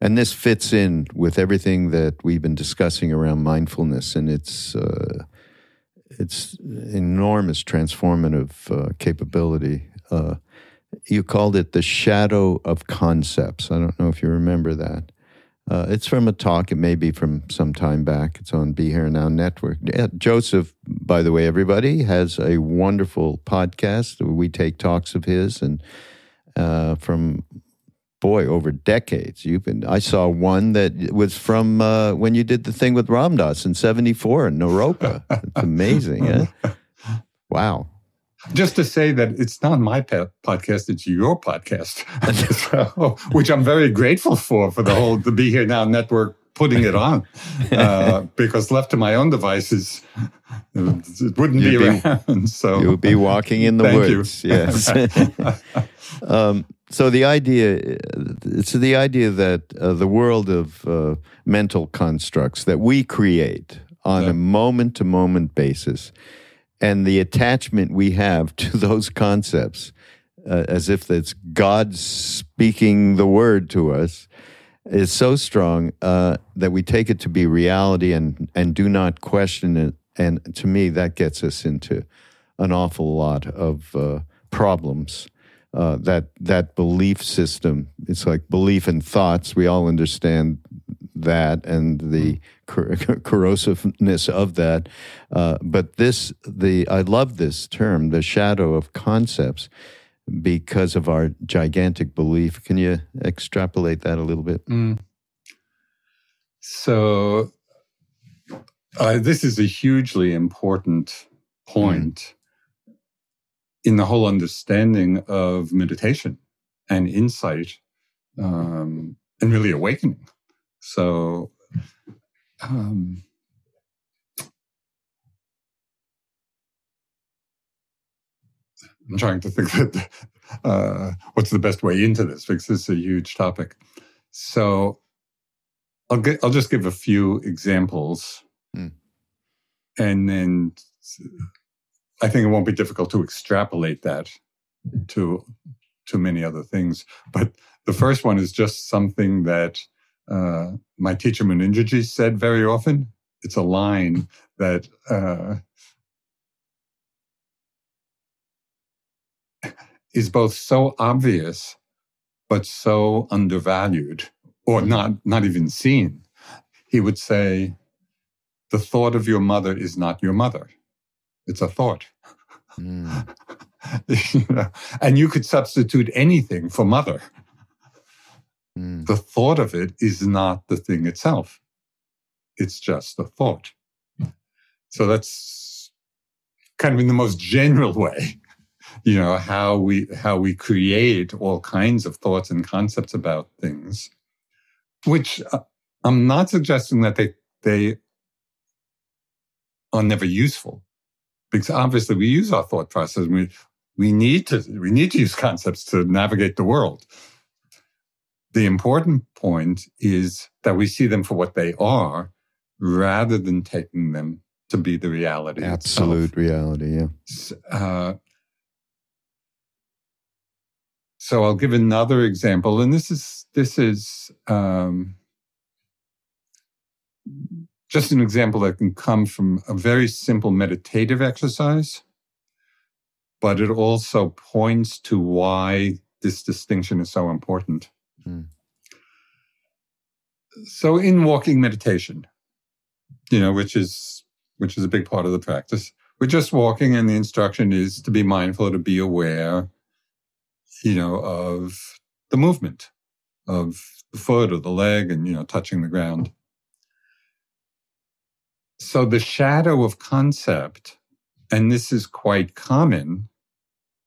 and this fits in with everything that we've been discussing around mindfulness and its uh, its enormous transformative uh, capability uh, you called it the shadow of concepts i don't know if you remember that uh, it's from a talk. It may be from some time back. It's on Be Here Now Network. Joseph, by the way, everybody has a wonderful podcast. We take talks of his and uh, from boy, over decades. You've been. I saw one that was from uh, when you did the thing with Ram Dass in '74 in Naropa. it's amazing. Eh? Wow. Just to say that it's not my podcast; it's your podcast, so, which I'm very grateful for for the whole the Be Here Now network putting it on. Uh, because left to my own devices, it wouldn't You'd be, be around. So you would be walking in the woods. You. Yes. um, so the idea, it's the idea that uh, the world of uh, mental constructs that we create on yeah. a moment to moment basis, and the attachment we have to those concepts, uh, as if it's God speaking the word to us, is so strong uh, that we take it to be reality and and do not question it. And to me, that gets us into an awful lot of uh, problems uh, that that belief system. It's like belief in thoughts. We all understand that and the cor- corrosiveness of that. Uh, but this, the I love this term, the shadow of concepts, because of our gigantic belief. Can you extrapolate that a little bit? Mm. So, uh, this is a hugely important point. Mm in the whole understanding of meditation and insight um, and really awakening. So, um, I'm trying to think that uh, what's the best way into this because this is a huge topic. So, I'll get, I'll just give a few examples, mm. and then I think it won't be difficult to extrapolate that to to many other things. But the first one is just something that uh, my teacher Munindraji said very often. It's a line that uh, is both so obvious but so undervalued or not not even seen. He would say, "The thought of your mother is not your mother." It's a thought. Mm. you know? And you could substitute anything for mother. Mm. The thought of it is not the thing itself. It's just a thought. So that's kind of in the most general way, you know, how we how we create all kinds of thoughts and concepts about things, which uh, I'm not suggesting that they they are never useful because obviously we use our thought process. We we need to we need to use concepts to navigate the world. The important point is that we see them for what they are, rather than taking them to be the reality. Absolute itself. reality, yeah. Uh, so I'll give another example, and this is this is um, just an example that can come from a very simple meditative exercise, but it also points to why this distinction is so important. Mm. So in walking meditation, you know, which is which is a big part of the practice, we're just walking and the instruction is to be mindful, to be aware, you know, of the movement of the foot or the leg and, you know, touching the ground. So the shadow of concept, and this is quite common,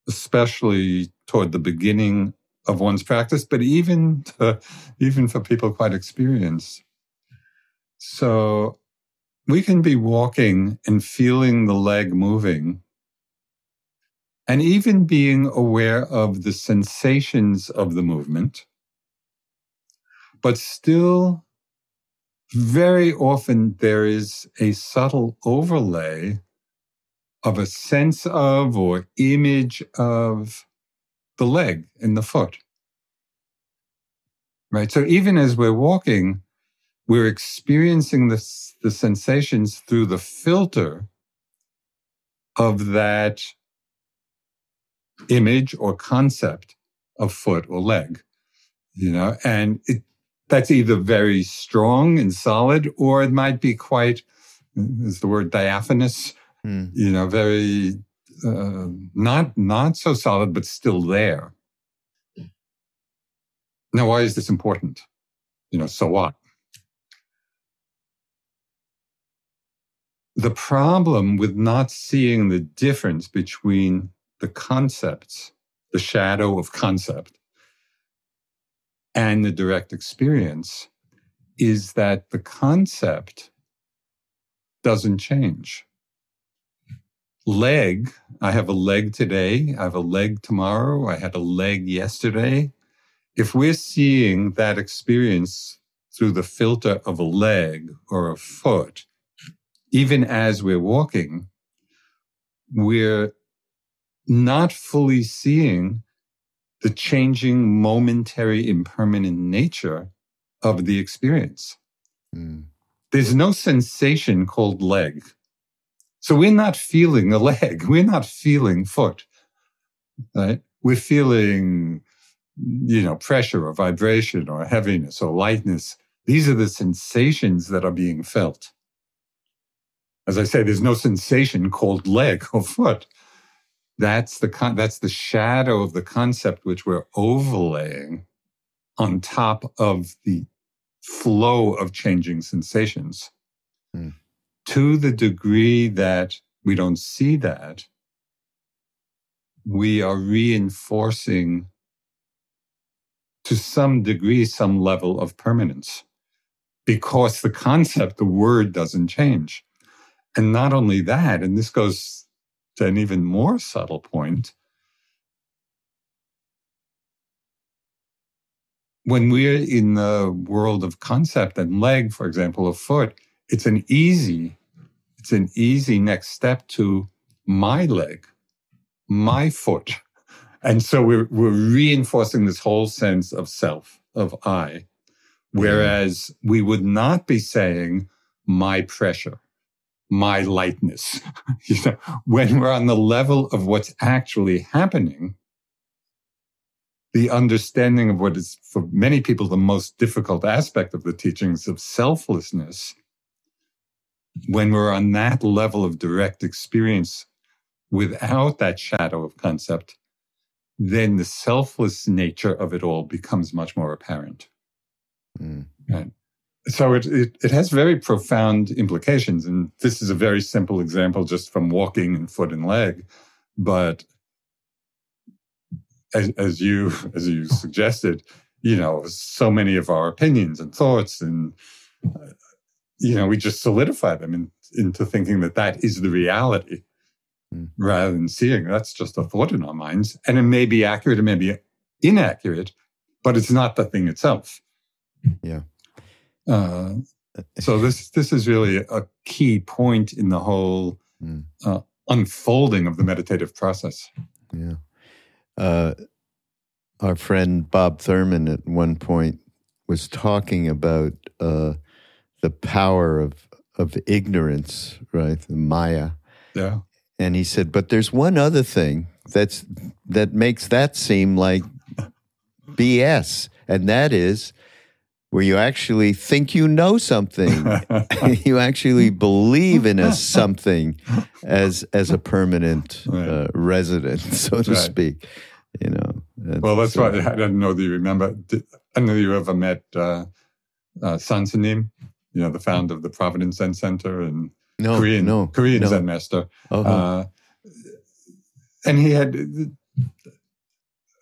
especially toward the beginning of one's practice, but even to, even for people quite experienced. So we can be walking and feeling the leg moving and even being aware of the sensations of the movement, but still very often there is a subtle overlay of a sense of or image of the leg and the foot. Right. So even as we're walking, we're experiencing the, the sensations through the filter of that image or concept of foot or leg, you know, and it, that's either very strong and solid, or it might be quite, is the word diaphanous, mm. you know, very uh, not not so solid, but still there. Now, why is this important? You know, so what? The problem with not seeing the difference between the concepts, the shadow of concept, and the direct experience is that the concept doesn't change. Leg, I have a leg today, I have a leg tomorrow, I had a leg yesterday. If we're seeing that experience through the filter of a leg or a foot, even as we're walking, we're not fully seeing the changing, momentary, impermanent nature of the experience. Mm. There's no sensation called leg. So we're not feeling a leg. We're not feeling foot, right? We're feeling, you know, pressure or vibration or heaviness or lightness. These are the sensations that are being felt. As I say, there's no sensation called leg or foot. That's the con- that's the shadow of the concept which we're overlaying on top of the flow of changing sensations. Mm. To the degree that we don't see that, we are reinforcing to some degree some level of permanence because the concept, the word doesn't change. And not only that, and this goes to an even more subtle point. When we're in the world of concept and leg, for example, of foot, it's an easy, it's an easy next step to my leg, my foot. And so we're, we're reinforcing this whole sense of self, of I. Whereas we would not be saying my pressure, my lightness. you know, when we're on the level of what's actually happening, the understanding of what is for many people the most difficult aspect of the teachings of selflessness, when we're on that level of direct experience without that shadow of concept, then the selfless nature of it all becomes much more apparent. Mm. Right? So it, it, it has very profound implications and this is a very simple example just from walking and foot and leg but as, as you as you suggested you know so many of our opinions and thoughts and uh, you know we just solidify them in, into thinking that that is the reality mm. rather than seeing. That's just a thought in our minds and it may be accurate it may be inaccurate but it's not the thing itself. Yeah uh, so this this is really a key point in the whole mm. uh, unfolding of the meditative process. Yeah. Uh, our friend Bob Thurman at one point was talking about uh, the power of of ignorance, right? The Maya. Yeah. And he said, but there's one other thing that's that makes that seem like BS, and that is where you actually think you know something. you actually believe in a something as as a permanent right. uh, resident, so to right. speak. You know. Well, that's why I don't know that you remember. Did, I know you ever met uh, uh, Soen Sa Nim, you know, the founder of the Providence Zen Center and no, Korean no, Korean no. Zen master. Uh-huh. Uh, and he had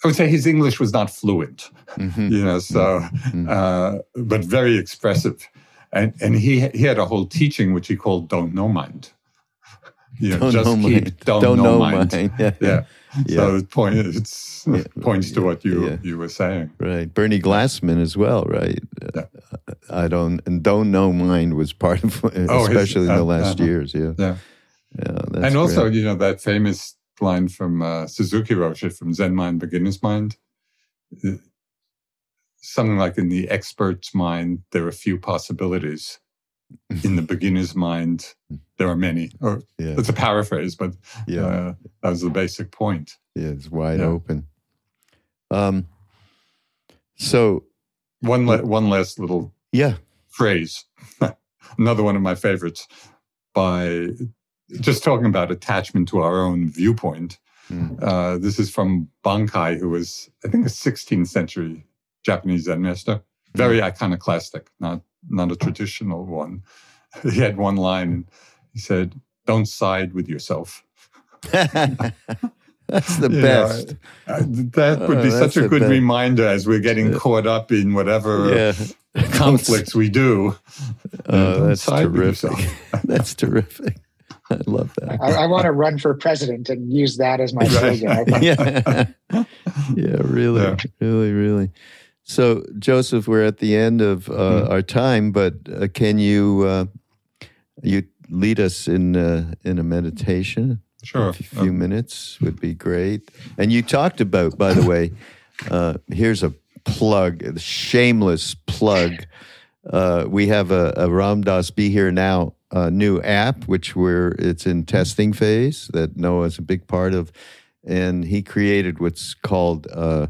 I would say his English was not fluent, mm-hmm. you know, so, mm-hmm. uh, but very expressive. And, and he, he had a whole teaching which he called Don't Know Mind. You know, don't just know keep mind. Don't, don't know, know mind. mind. Yeah. yeah. yeah. So it point, it's, yeah. points to what you, you were saying. Right. Bernie Glassman as well, right? Yeah. I don't, and Don't Know Mind was part of, oh, especially his, uh, in the last uh, years. Yeah. Yeah. yeah and also, great. you know, that famous line from uh, Suzuki Roshi from Zen Mind, Beginner's Mind. Something like in the expert's mind, there are few possibilities. in the beginner's mind, there are many. Or yeah. it's a paraphrase, but yeah. Uh, that was the basic point. Yeah, it's wide yeah. open. Um, so one la- one last little yeah phrase, another one of my favorites by just talking about attachment to our own viewpoint. Mm. Uh, this is from Bankei, who was, I think, a 16th century Japanese Zen master. Very iconoclastic, not not a traditional one. He had one line. and He said, "Don't side with yourself." That's the best. Know, uh, that would be oh, such a good best. reminder as we're getting caught up in whatever yeah. conflicts we do. Oh, that's terrific. that's terrific. I love that. I, I, want to run for president and use that as my slogan. yeah. yeah, really, yeah. really, really. So, Joseph, we're at the end of uh, mm-hmm. our time, but uh, can you uh, you lead us in uh, in a meditation? Sure. A few um, minutes would be great. And you talked about, by the way, uh, here's a plug, a shameless plug. Uh, we have a, a Ram Dass Be Here Now uh, new app, which we're it's in testing phase that Noah is a big part of, and he created what's called uh,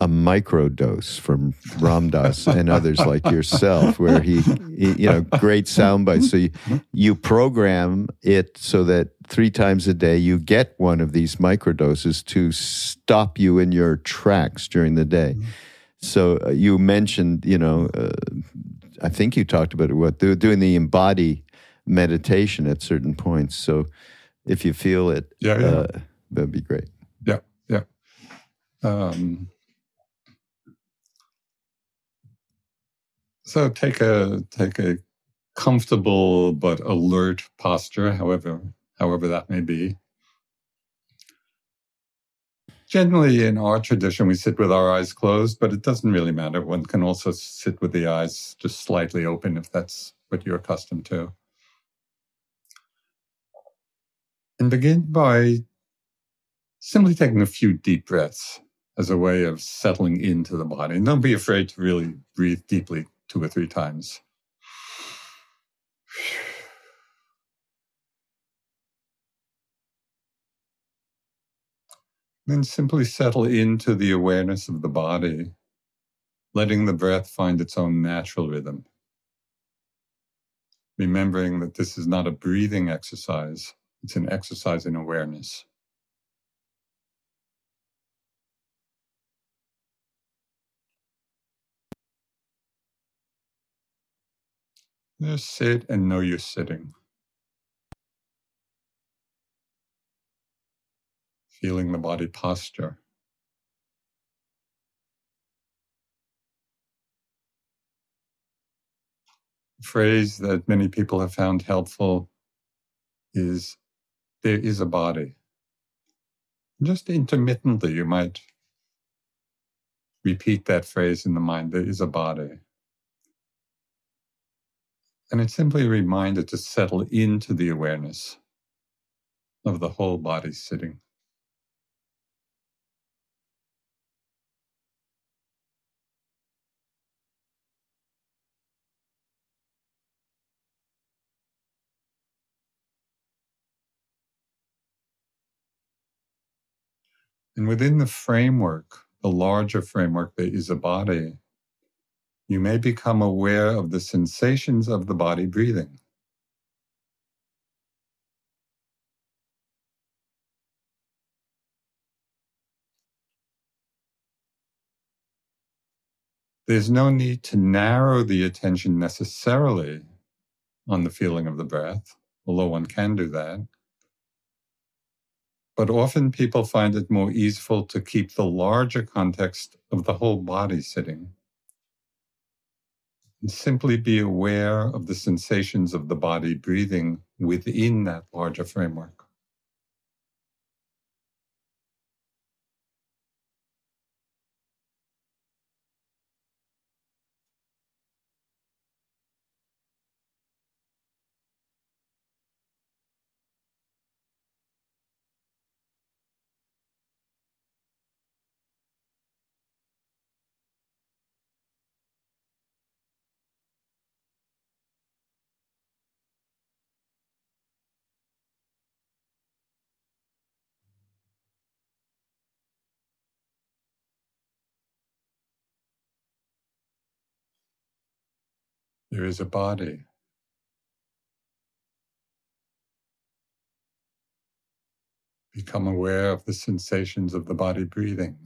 a microdose from Ram Dass and others like yourself, where he, he, you know, great sound bites. So you, you program it so that three times a day you get one of these microdoses to stop you in your tracks during the day. So uh, you mentioned, you know, uh, I think you talked about it, what doing the embody meditation at certain points. So if you feel it, yeah, yeah. Uh, that'd be great. Yeah, yeah. Um, So take a take a comfortable but alert posture, however however that may be. Generally, in our tradition, we sit with our eyes closed, but it doesn't really matter. One can also sit with the eyes just slightly open if that's what you're accustomed to. And begin by simply taking a few deep breaths as a way of settling into the body. And don't be afraid to really breathe deeply two or three times. Then simply settle into the awareness of the body, letting the breath find its own natural rhythm. Remembering that this is not a breathing exercise, it's an exercise in awareness. Just sit and know you're sitting. Feeling the body posture. Phrase that many people have found helpful is there is a body. Just intermittently, you might repeat that phrase in the mind there is a body. And it's simply a reminder to settle into the awareness of the whole body sitting. And within the framework, the larger framework that is a body, you may become aware of the sensations of the body breathing. There's no need to narrow the attention necessarily on the feeling of the breath, although one can do that. But often people find it more easeful to keep the larger context of the whole body sitting and simply be aware of the sensations of the body breathing within that larger framework. There is a body. Become aware of the sensations of the body breathing.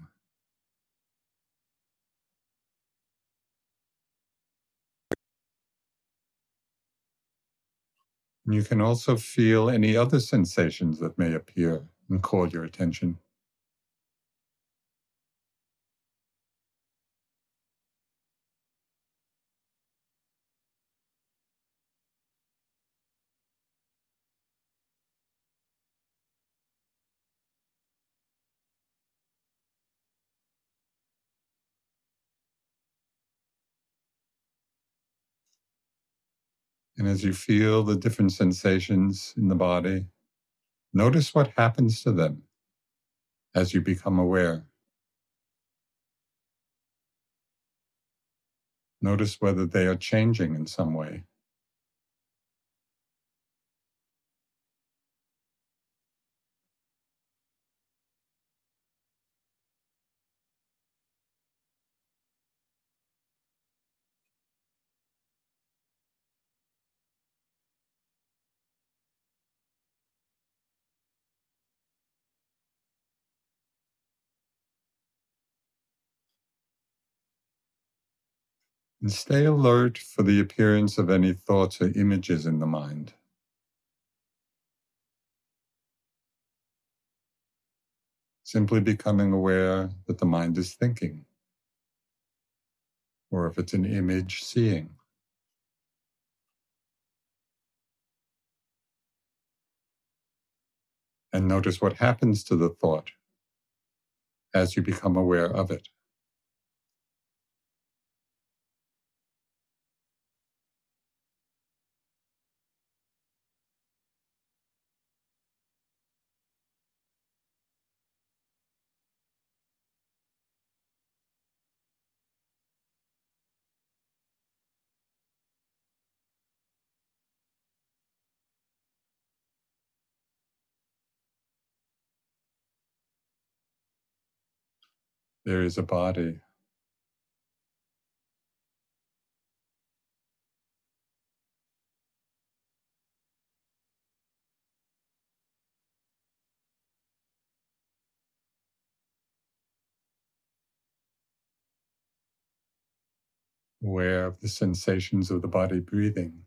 And you can also feel any other sensations that may appear and call your attention. And as you feel the different sensations in the body, notice what happens to them as you become aware. Notice whether they are changing in some way. And stay alert for the appearance of any thoughts or images in the mind. Simply becoming aware that the mind is thinking, or if it's an image, seeing. And notice what happens to the thought as you become aware of it. There is a body. Aware of the sensations of the body breathing.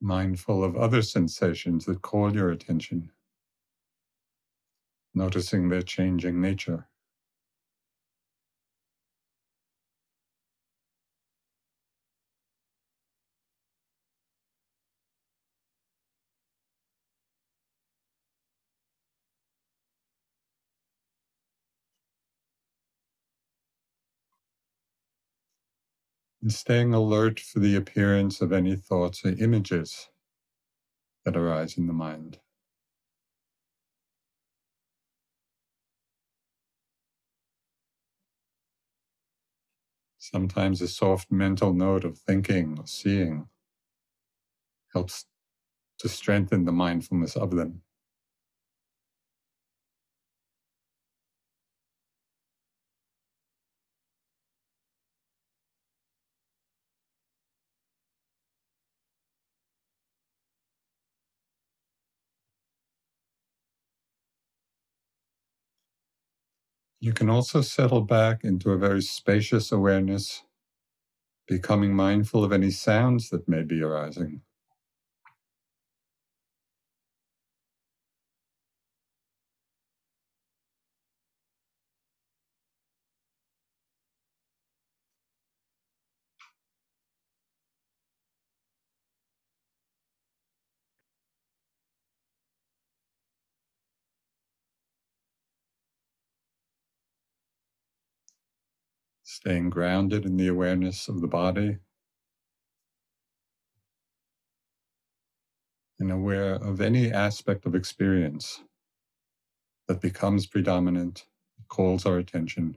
Mindful of other sensations that call your attention, noticing their changing nature. And staying alert for the appearance of any thoughts or images that arise in the mind. Sometimes a soft mental note of thinking or seeing helps to strengthen the mindfulness of them. You can also settle back into a very spacious awareness, becoming mindful of any sounds that may be arising. Staying grounded in the awareness of the body and aware of any aspect of experience that becomes predominant, calls our attention.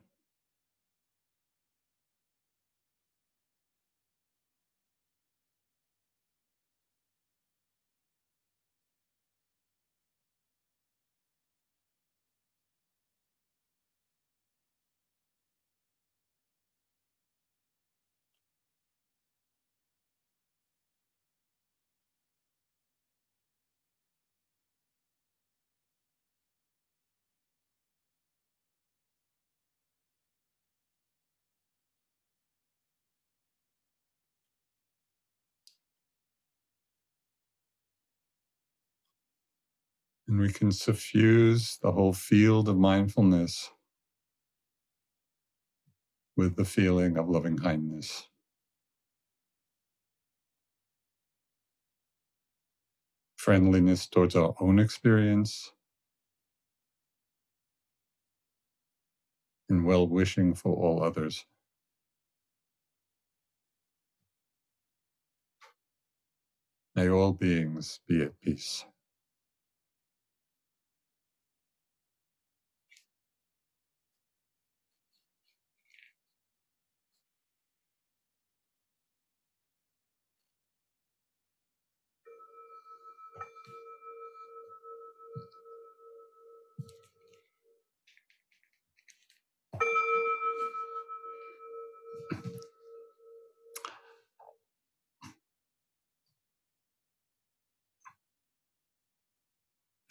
And we can suffuse the whole field of mindfulness with the feeling of loving kindness. Friendliness towards our own experience and well wishing for all others. May all beings be at peace.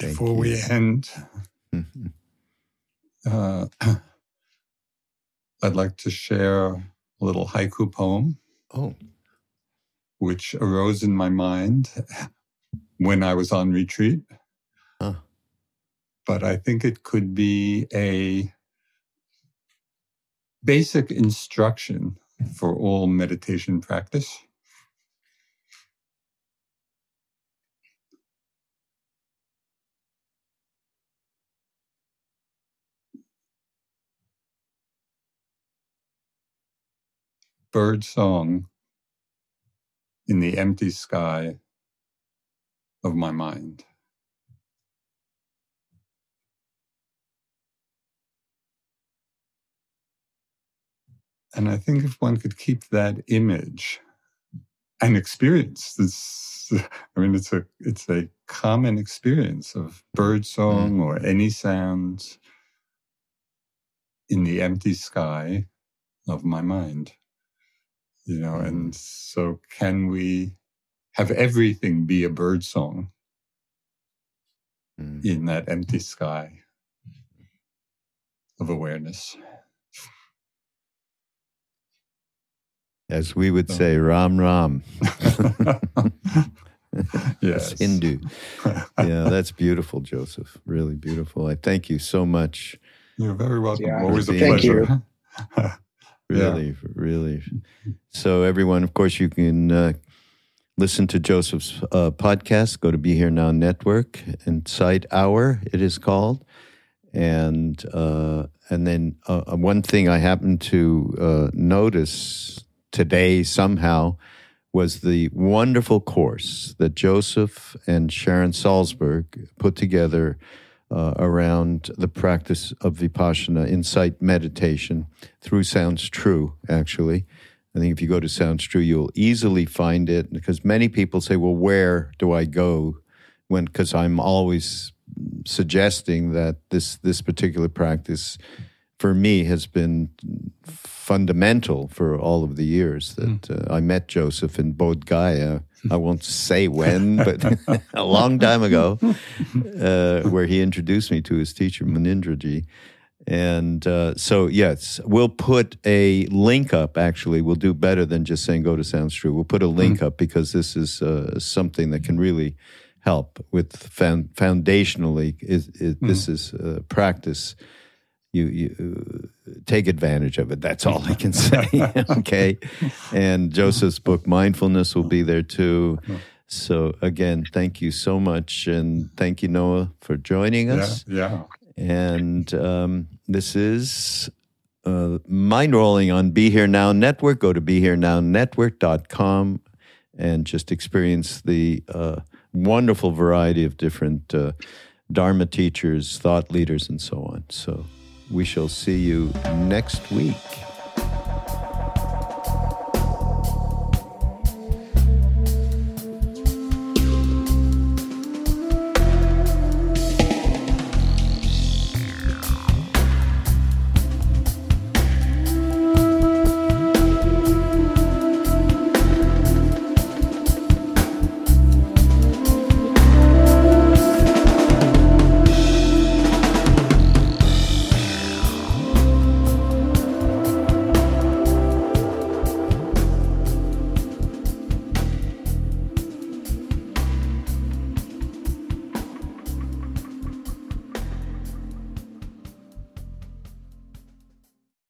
Before we end, uh, I'd like to share a little haiku poem. Oh. Which arose in my mind when I was on retreat. Huh. But I think it could be a basic instruction for all meditation practice. Bird song in the empty sky of my mind. And I think if one could keep that image and experience this, I mean, it's a it's a common experience of bird song mm. or any sounds in the empty sky of my mind you know, and so can we have everything be a bird song mm. in that empty sky of awareness? As we would say, Ram Ram. yes. Hindu. Yeah, that's beautiful, Joseph. Really beautiful. I thank you so much. You're very welcome. Yeah. Always a pleasure. Really, yeah. really. So, everyone, of course, you can uh, listen to Joseph's uh, podcast. Go to Be Here Now Network, Insight Hour, it is called. And uh, and then uh, uh, one thing I happened to uh, notice today somehow was the wonderful course that Joseph and Sharon Salzberg put together uh, around the practice of vipassana, insight meditation through Sounds True, actually. I think if you go to Sounds True, you'll easily find it because many people say, well, where do I go? When, because I'm always suggesting that this, this particular practice for me has been fundamental for all of the years that mm. uh, I met Joseph in Bodh Gaya I won't say when, but a long time ago, uh, where he introduced me to his teacher, Munindraji. And uh, so, yes, we'll put a link up. Actually, we'll do better than just saying go to Sounds True. We'll put a link mm-hmm. up because this is uh, something that can really help with found, foundationally. Is, is mm-hmm. This is practice you you take advantage of it. That's all I can say. okay, and Joseph's book Mindfulness will be there too. So again, thank you so much, and thank you Noah for joining us. Yeah, yeah. And um, this is uh, Mindrolling on Be Here Now Network. Go to BeHereNowNetwork.com and just experience the uh, wonderful variety of different uh, Dharma teachers, thought leaders, and so on. So we shall see you next week.